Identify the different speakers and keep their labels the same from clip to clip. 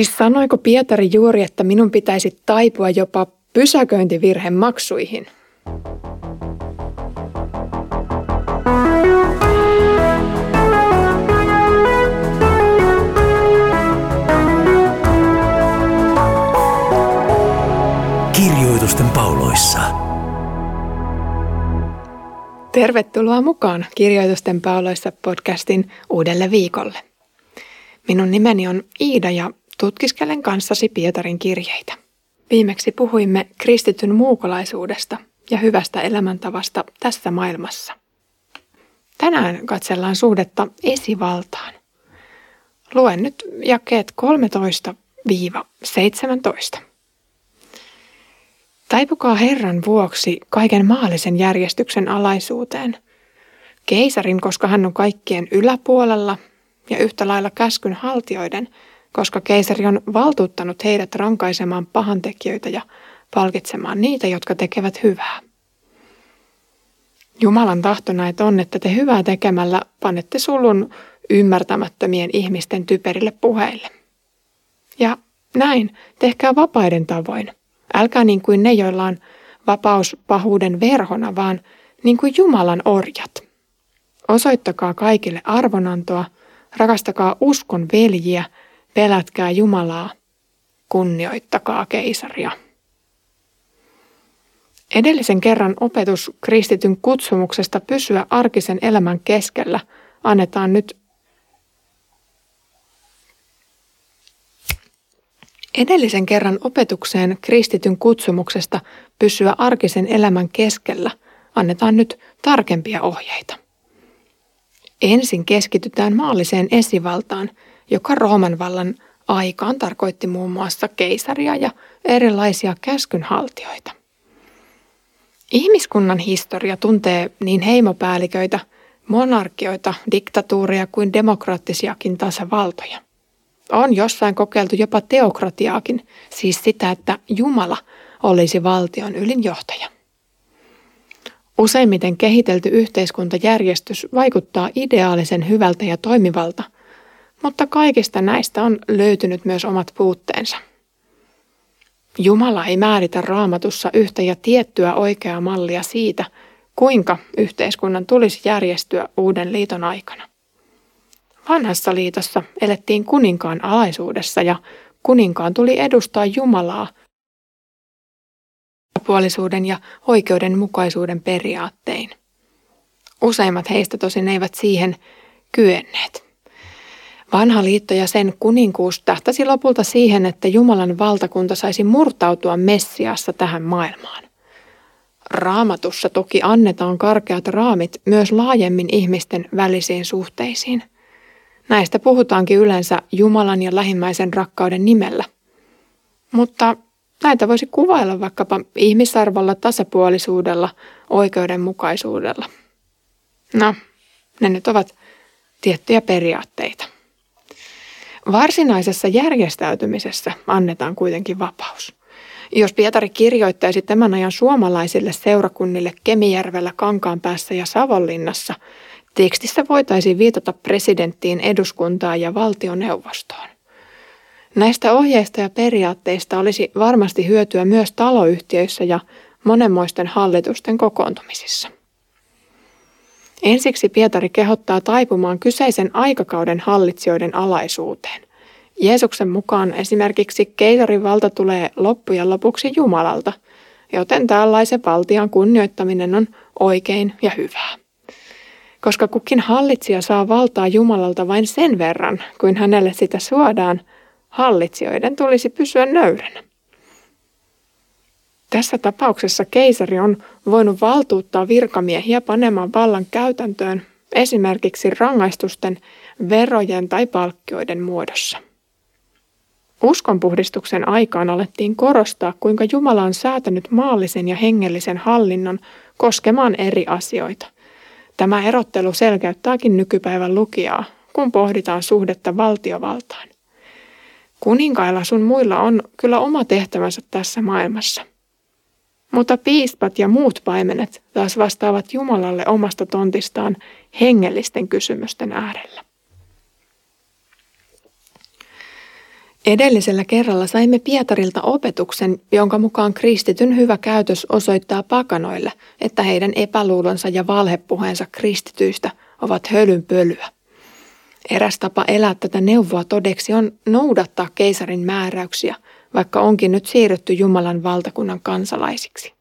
Speaker 1: Siis sanoiko Pietari juuri, että minun pitäisi taipua jopa pysäköintivirheen maksuihin?
Speaker 2: Kirjoitusten pauloissa.
Speaker 1: Tervetuloa mukaan Kirjoitusten pauloissa podcastin uudelle viikolle. Minun nimeni on Iida ja Tutkiskelen kanssasi Pietarin kirjeitä. Viimeksi puhuimme kristityn muukalaisuudesta ja hyvästä elämäntavasta tässä maailmassa. Tänään katsellaan suhdetta esivaltaan. Luen nyt jakeet 13-17. Taipukaa Herran vuoksi kaiken maallisen järjestyksen alaisuuteen. Keisarin, koska hän on kaikkien yläpuolella, ja yhtä lailla käskyn haltioiden – koska keisari on valtuuttanut heidät rankaisemaan pahantekijöitä ja palkitsemaan niitä, jotka tekevät hyvää. Jumalan tahto näet on, että te hyvää tekemällä panette sulun ymmärtämättömien ihmisten typerille puheille. Ja näin, tehkää vapaiden tavoin. Älkää niin kuin ne, joilla on vapaus pahuuden verhona, vaan niin kuin Jumalan orjat. Osoittakaa kaikille arvonantoa, rakastakaa uskon veljiä – Pelätkää Jumalaa, kunnioittakaa keisaria. Edellisen kerran opetus kristityn kutsumuksesta pysyä arkisen elämän keskellä annetaan nyt Edellisen kerran opetukseen kristityn kutsumuksesta pysyä arkisen elämän keskellä annetaan nyt tarkempia ohjeita. Ensin keskitytään maalliseen esivaltaan – joka Rooman vallan aikaan tarkoitti muun muassa keisaria ja erilaisia käskynhaltijoita. Ihmiskunnan historia tuntee niin heimopäälliköitä, monarkioita, diktatuuria kuin demokraattisiakin tasavaltoja. On jossain kokeiltu jopa teokratiaakin, siis sitä, että Jumala olisi valtion ylin johtaja. Useimmiten kehitelty yhteiskuntajärjestys vaikuttaa ideaalisen hyvältä ja toimivalta – mutta kaikista näistä on löytynyt myös omat puutteensa. Jumala ei määritä raamatussa yhtä ja tiettyä oikeaa mallia siitä, kuinka yhteiskunnan tulisi järjestyä uuden liiton aikana. Vanhassa liitossa elettiin kuninkaan alaisuudessa ja kuninkaan tuli edustaa Jumalaa puolisuuden ja oikeudenmukaisuuden periaattein. Useimmat heistä tosin eivät siihen kyenneet. Vanha liitto ja sen kuninkuus tähtäsi lopulta siihen, että Jumalan valtakunta saisi murtautua Messiassa tähän maailmaan. Raamatussa toki annetaan karkeat raamit myös laajemmin ihmisten välisiin suhteisiin. Näistä puhutaankin yleensä Jumalan ja lähimmäisen rakkauden nimellä. Mutta näitä voisi kuvailla vaikkapa ihmisarvolla, tasapuolisuudella, oikeudenmukaisuudella. No, ne nyt ovat tiettyjä periaatteita. Varsinaisessa järjestäytymisessä annetaan kuitenkin vapaus. Jos Pietari kirjoittaisi tämän ajan suomalaisille seurakunnille Kemijärvellä, Kankaanpäässä ja Savonlinnassa, tekstissä voitaisiin viitata presidenttiin, eduskuntaan ja valtioneuvostoon. Näistä ohjeista ja periaatteista olisi varmasti hyötyä myös taloyhtiöissä ja monenmoisten hallitusten kokoontumisissa. Ensiksi Pietari kehottaa taipumaan kyseisen aikakauden hallitsijoiden alaisuuteen. Jeesuksen mukaan esimerkiksi keisarin valta tulee loppujen lopuksi Jumalalta, joten tällaisen valtian kunnioittaminen on oikein ja hyvää. Koska kukin hallitsija saa valtaa Jumalalta vain sen verran, kuin hänelle sitä suodaan, hallitsijoiden tulisi pysyä nöyränä. Tässä tapauksessa keisari on voinut valtuuttaa virkamiehiä panemaan vallan käytäntöön esimerkiksi rangaistusten, verojen tai palkkioiden muodossa. Uskonpuhdistuksen aikaan alettiin korostaa, kuinka Jumala on säätänyt maallisen ja hengellisen hallinnon koskemaan eri asioita. Tämä erottelu selkeyttääkin nykypäivän lukijaa, kun pohditaan suhdetta valtiovaltaan. Kuninkailla sun muilla on kyllä oma tehtävänsä tässä maailmassa. Mutta piispat ja muut paimenet taas vastaavat Jumalalle omasta tontistaan hengellisten kysymysten äärellä. Edellisellä kerralla saimme Pietarilta opetuksen, jonka mukaan kristityn hyvä käytös osoittaa pakanoille, että heidän epäluulonsa ja valhepuheensa kristityistä ovat hölynpölyä. Eräs tapa elää tätä neuvoa todeksi on noudattaa keisarin määräyksiä, vaikka onkin nyt siirrytty Jumalan valtakunnan kansalaisiksi.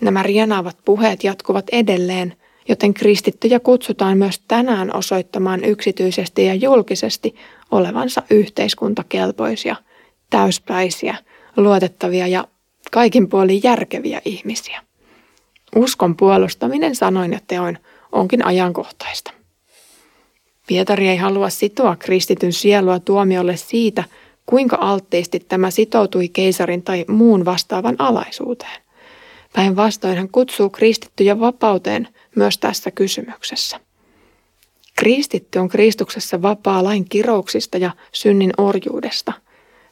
Speaker 1: Nämä rienaavat puheet jatkuvat edelleen, joten kristittyjä kutsutaan myös tänään osoittamaan yksityisesti ja julkisesti olevansa yhteiskuntakelpoisia, täyspäisiä, luotettavia ja kaikin puolin järkeviä ihmisiä. Uskon puolustaminen sanoin ja teoin onkin ajankohtaista. Pietari ei halua sitoa kristityn sielua tuomiolle siitä, kuinka alttiisti tämä sitoutui keisarin tai muun vastaavan alaisuuteen. Päinvastoin hän kutsuu kristittyjä vapauteen myös tässä kysymyksessä. Kristitty on Kristuksessa vapaa lain kirouksista ja synnin orjuudesta.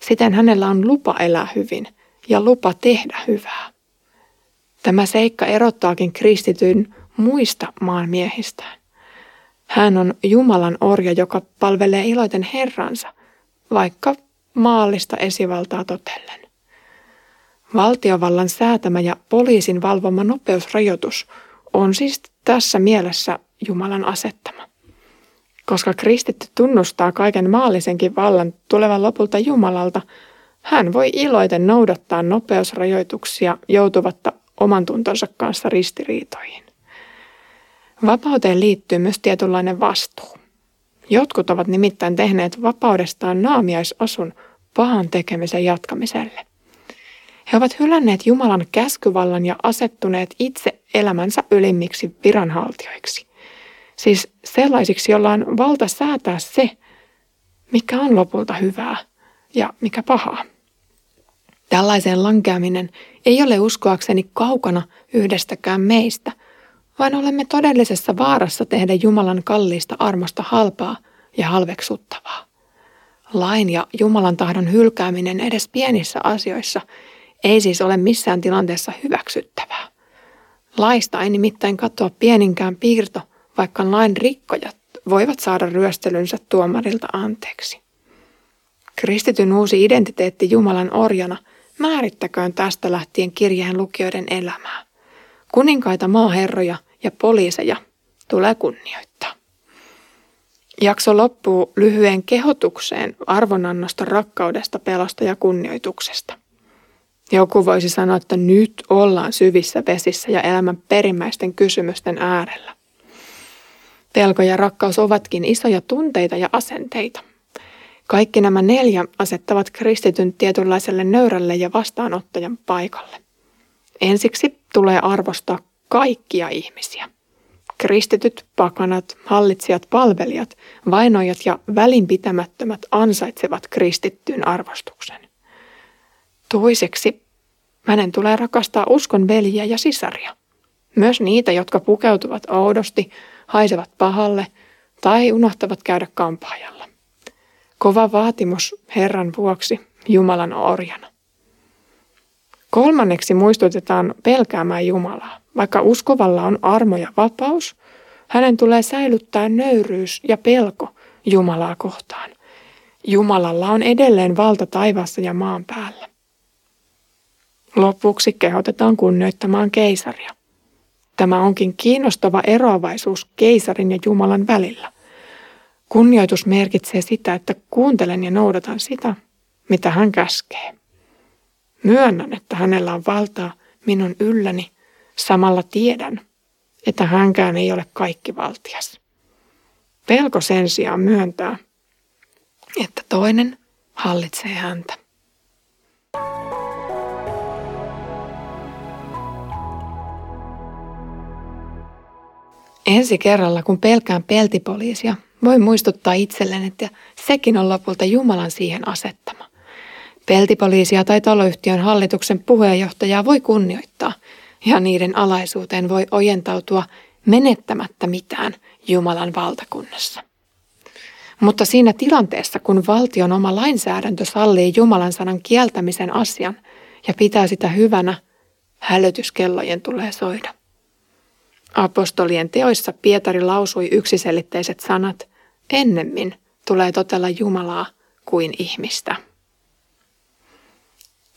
Speaker 1: Siten hänellä on lupa elää hyvin ja lupa tehdä hyvää. Tämä seikka erottaakin kristityn muista maanmiehistään. Hän on Jumalan orja, joka palvelee iloiten Herransa, vaikka maallista esivaltaa totellen. Valtiovallan säätämä ja poliisin valvoma nopeusrajoitus on siis tässä mielessä Jumalan asettama. Koska kristitty tunnustaa kaiken maallisenkin vallan tulevan lopulta Jumalalta, hän voi iloiten noudattaa nopeusrajoituksia joutuvatta oman tuntonsa kanssa ristiriitoihin. Vapauteen liittyy myös tietynlainen vastuu. Jotkut ovat nimittäin tehneet vapaudestaan naamiaisasun pahan tekemisen jatkamiselle. He ovat hylänneet Jumalan käskyvallan ja asettuneet itse elämänsä ylimmiksi viranhaltijoiksi. Siis sellaisiksi, joilla on valta säätää se, mikä on lopulta hyvää ja mikä pahaa. Tällaiseen lankeaminen ei ole uskoakseni kaukana yhdestäkään meistä, vaan olemme todellisessa vaarassa tehdä Jumalan kalliista armosta halpaa ja halveksuttavaa. Lain ja Jumalan tahdon hylkääminen edes pienissä asioissa ei siis ole missään tilanteessa hyväksyttävää. Laista ei nimittäin katoa pieninkään piirto, vaikka lain rikkojat voivat saada ryöstelynsä tuomarilta anteeksi. Kristityn uusi identiteetti Jumalan orjana määrittäköön tästä lähtien kirjeen lukijoiden elämää. Kuninkaita, maaherroja ja poliiseja tulee kunnioittaa. Jakso loppuu lyhyen kehotukseen arvonannosta, rakkaudesta, pelosta ja kunnioituksesta. Joku voisi sanoa, että nyt ollaan syvissä vesissä ja elämän perimmäisten kysymysten äärellä. Pelko ja rakkaus ovatkin isoja tunteita ja asenteita. Kaikki nämä neljä asettavat kristityn tietynlaiselle nöyrälle ja vastaanottajan paikalle. Ensiksi tulee arvostaa kaikkia ihmisiä. Kristityt, pakanat, hallitsijat, palvelijat, vainojat ja välinpitämättömät ansaitsevat kristittyyn arvostuksen. Toiseksi hänen tulee rakastaa uskon veljiä ja sisaria. Myös niitä, jotka pukeutuvat oudosti, haisevat pahalle tai unohtavat käydä kampaajalla. Kova vaatimus Herran vuoksi Jumalan orjana. Kolmanneksi muistutetaan pelkäämään Jumalaa. Vaikka uskovalla on armo ja vapaus, hänen tulee säilyttää nöyryys ja pelko Jumalaa kohtaan. Jumalalla on edelleen valta taivaassa ja maan päällä. Lopuksi kehotetaan kunnioittamaan keisaria. Tämä onkin kiinnostava eroavaisuus keisarin ja Jumalan välillä. Kunnioitus merkitsee sitä, että kuuntelen ja noudatan sitä, mitä hän käskee. Myönnän, että hänellä on valtaa minun ylläni, samalla tiedän, että hänkään ei ole kaikki valtias. Pelko sen sijaan myöntää, että toinen hallitsee häntä. Ensi kerralla, kun pelkään peltipoliisia, voi muistuttaa itselleen, että sekin on lopulta Jumalan siihen asettama. Peltipoliisia tai taloyhtiön hallituksen puheenjohtajaa voi kunnioittaa ja niiden alaisuuteen voi ojentautua menettämättä mitään Jumalan valtakunnassa. Mutta siinä tilanteessa, kun valtion oma lainsäädäntö sallii Jumalan sanan kieltämisen asian ja pitää sitä hyvänä, hälytyskellojen tulee soida. Apostolien teoissa Pietari lausui yksiselitteiset sanat, ennemmin tulee totella Jumalaa kuin ihmistä.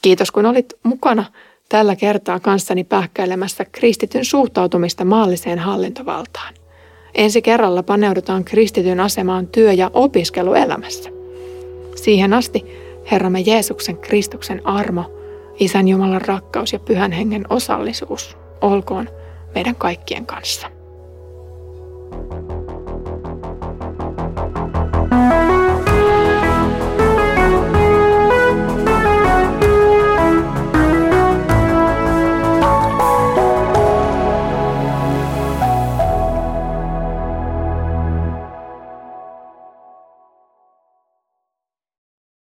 Speaker 1: Kiitos kun olit mukana tällä kertaa kanssani pähkäilemässä kristityn suhtautumista maalliseen hallintovaltaan. Ensi kerralla paneudutaan kristityn asemaan työ- ja opiskeluelämässä. Siihen asti Herramme Jeesuksen Kristuksen armo, Isän Jumalan rakkaus ja Pyhän Hengen osallisuus olkoon meidän kaikkien kanssa. thank you